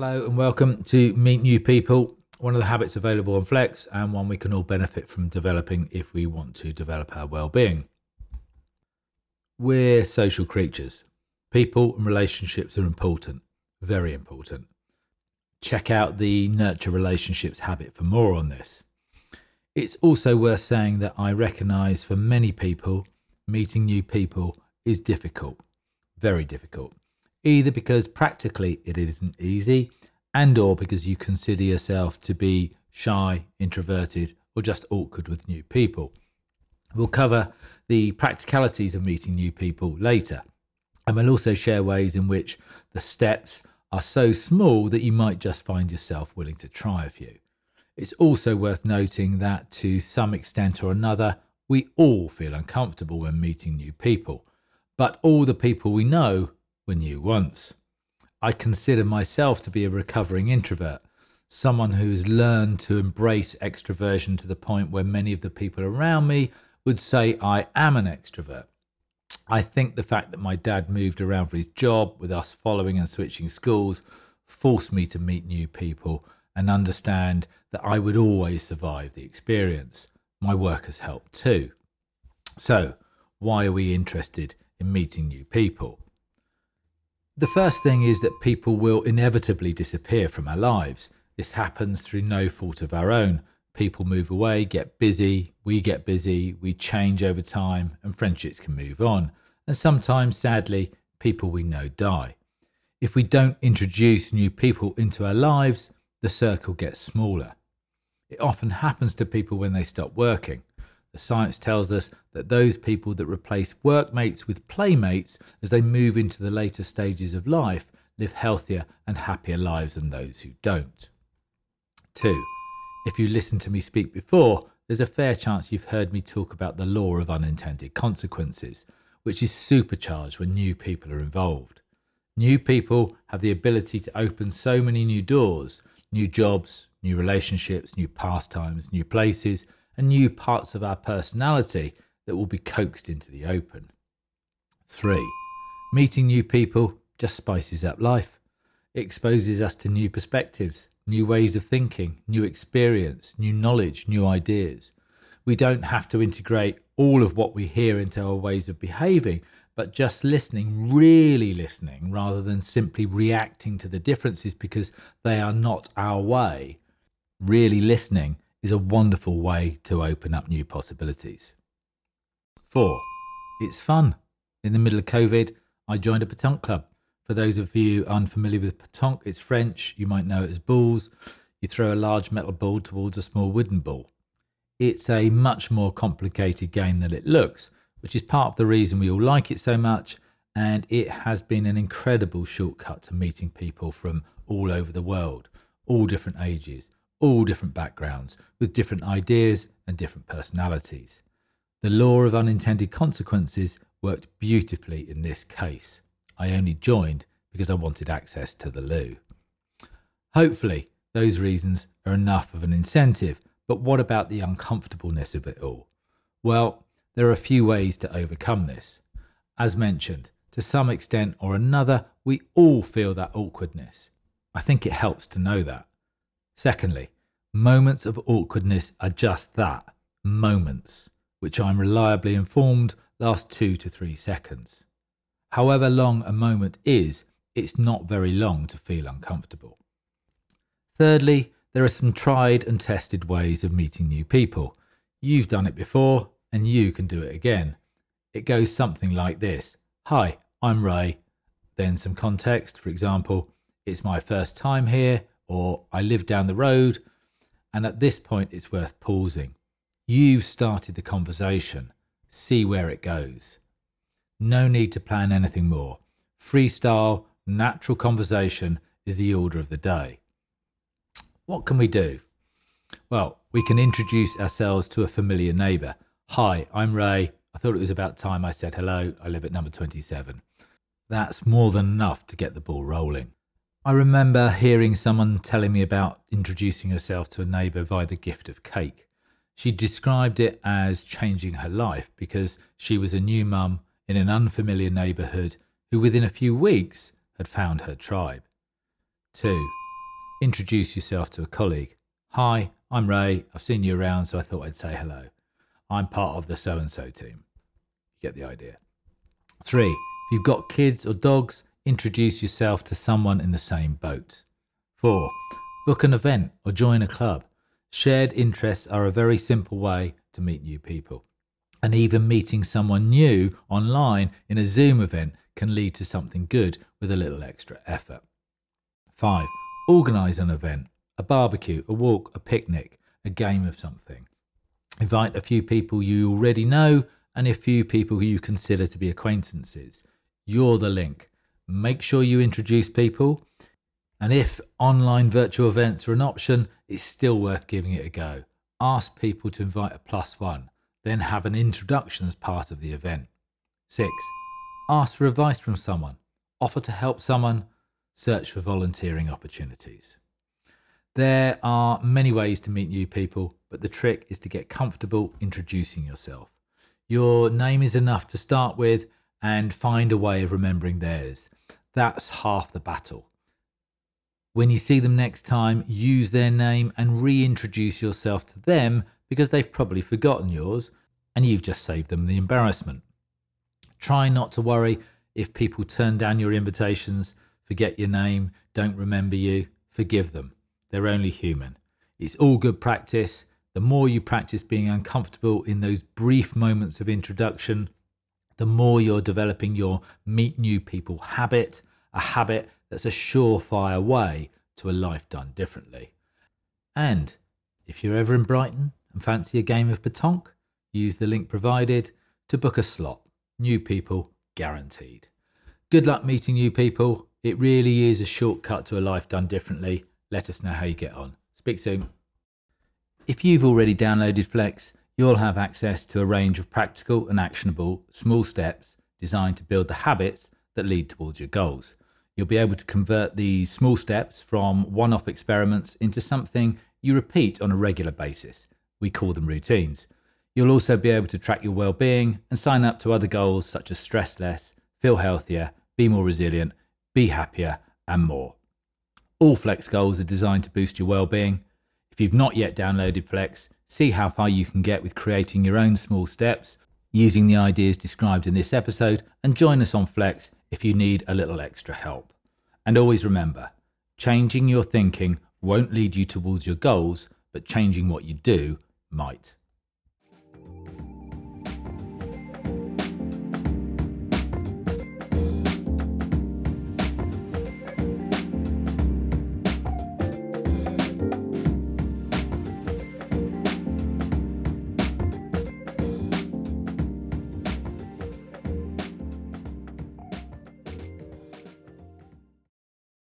Hello and welcome to Meet New People, one of the habits available on Flex and one we can all benefit from developing if we want to develop our well-being. We're social creatures. People and relationships are important, very important. Check out the nurture relationships habit for more on this. It's also worth saying that I recognize for many people, meeting new people is difficult, very difficult, either because practically it isn't easy and or because you consider yourself to be shy, introverted or just awkward with new people. We'll cover the practicalities of meeting new people later. And we'll also share ways in which the steps are so small that you might just find yourself willing to try a few. It's also worth noting that to some extent or another, we all feel uncomfortable when meeting new people, but all the people we know were new once. I consider myself to be a recovering introvert, someone who's learned to embrace extroversion to the point where many of the people around me would say I am an extrovert. I think the fact that my dad moved around for his job, with us following and switching schools, forced me to meet new people and understand that I would always survive the experience. My work has helped too. So, why are we interested in meeting new people? The first thing is that people will inevitably disappear from our lives. This happens through no fault of our own. People move away, get busy, we get busy, we change over time, and friendships can move on. And sometimes, sadly, people we know die. If we don't introduce new people into our lives, the circle gets smaller. It often happens to people when they stop working. Science tells us that those people that replace workmates with playmates as they move into the later stages of life live healthier and happier lives than those who don't. 2. If you listened to me speak before, there's a fair chance you've heard me talk about the law of unintended consequences, which is supercharged when new people are involved. New people have the ability to open so many new doors new jobs, new relationships, new pastimes, new places, and new parts of our personality that will be coaxed into the open. Three, meeting new people just spices up life. It exposes us to new perspectives, new ways of thinking, new experience, new knowledge, new ideas. We don't have to integrate all of what we hear into our ways of behaving, but just listening, really listening, rather than simply reacting to the differences because they are not our way. Really listening is a wonderful way to open up new possibilities. Four, it's fun. In the middle of COVID, I joined a petanque club. For those of you unfamiliar with petanque, it's French. You might know it as boules. You throw a large metal ball towards a small wooden ball. It's a much more complicated game than it looks which is part of the reason we all like it so much. And it has been an incredible shortcut to meeting people from all over the world, all different ages, all different backgrounds, with different ideas and different personalities. The law of unintended consequences worked beautifully in this case. I only joined because I wanted access to the loo. Hopefully, those reasons are enough of an incentive, but what about the uncomfortableness of it all? Well, there are a few ways to overcome this. As mentioned, to some extent or another, we all feel that awkwardness. I think it helps to know that. Secondly, moments of awkwardness are just that moments, which I'm reliably informed last two to three seconds. However long a moment is, it's not very long to feel uncomfortable. Thirdly, there are some tried and tested ways of meeting new people. You've done it before, and you can do it again. It goes something like this Hi, I'm Ray. Then some context, for example, it's my first time here, or I live down the road. And at this point, it's worth pausing. You've started the conversation. See where it goes. No need to plan anything more. Freestyle, natural conversation is the order of the day. What can we do? Well, we can introduce ourselves to a familiar neighbour Hi, I'm Ray. I thought it was about time I said hello. I live at number 27. That's more than enough to get the ball rolling. I remember hearing someone telling me about introducing herself to a neighbour via the gift of cake. She described it as changing her life because she was a new mum in an unfamiliar neighbourhood who within a few weeks had found her tribe. 2. Introduce yourself to a colleague. Hi, I'm Ray. I've seen you around, so I thought I'd say hello. I'm part of the so and so team. You get the idea. Three, if you've got kids or dogs, introduce yourself to someone in the same boat. Four, book an event or join a club. Shared interests are a very simple way to meet new people. And even meeting someone new online in a Zoom event can lead to something good with a little extra effort. Five, organise an event, a barbecue, a walk, a picnic, a game of something. Invite a few people you already know and a few people who you consider to be acquaintances. You're the link. Make sure you introduce people and if online virtual events are an option, it's still worth giving it a go. Ask people to invite a plus one, then have an introduction as part of the event. Six, ask for advice from someone, offer to help someone, search for volunteering opportunities. There are many ways to meet new people, but the trick is to get comfortable introducing yourself. Your name is enough to start with and find a way of remembering theirs. That's half the battle. When you see them next time, use their name and reintroduce yourself to them because they've probably forgotten yours and you've just saved them the embarrassment. Try not to worry if people turn down your invitations, forget your name, don't remember you. Forgive them. They're only human. It's all good practice. The more you practice being uncomfortable in those brief moments of introduction, the more you're developing your meet new people habit, a habit that's a surefire way to a life done differently. And if you're ever in Brighton and fancy a game of petanque, use the link provided to book a slot. New people guaranteed. Good luck meeting new people. It really is a shortcut to a life done differently. Let us know how you get on. Speak soon. If you've already downloaded Flex, you'll have access to a range of practical and actionable small steps designed to build the habits that lead towards your goals. You'll be able to convert these small steps from one off experiments into something you repeat on a regular basis. We call them routines. You'll also be able to track your well being and sign up to other goals such as stress less, feel healthier, be more resilient, be happier, and more. All Flex goals are designed to boost your well being. If you've not yet downloaded Flex, see how far you can get with creating your own small steps using the ideas described in this episode and join us on Flex if you need a little extra help. And always remember, changing your thinking won't lead you towards your goals, but changing what you do might.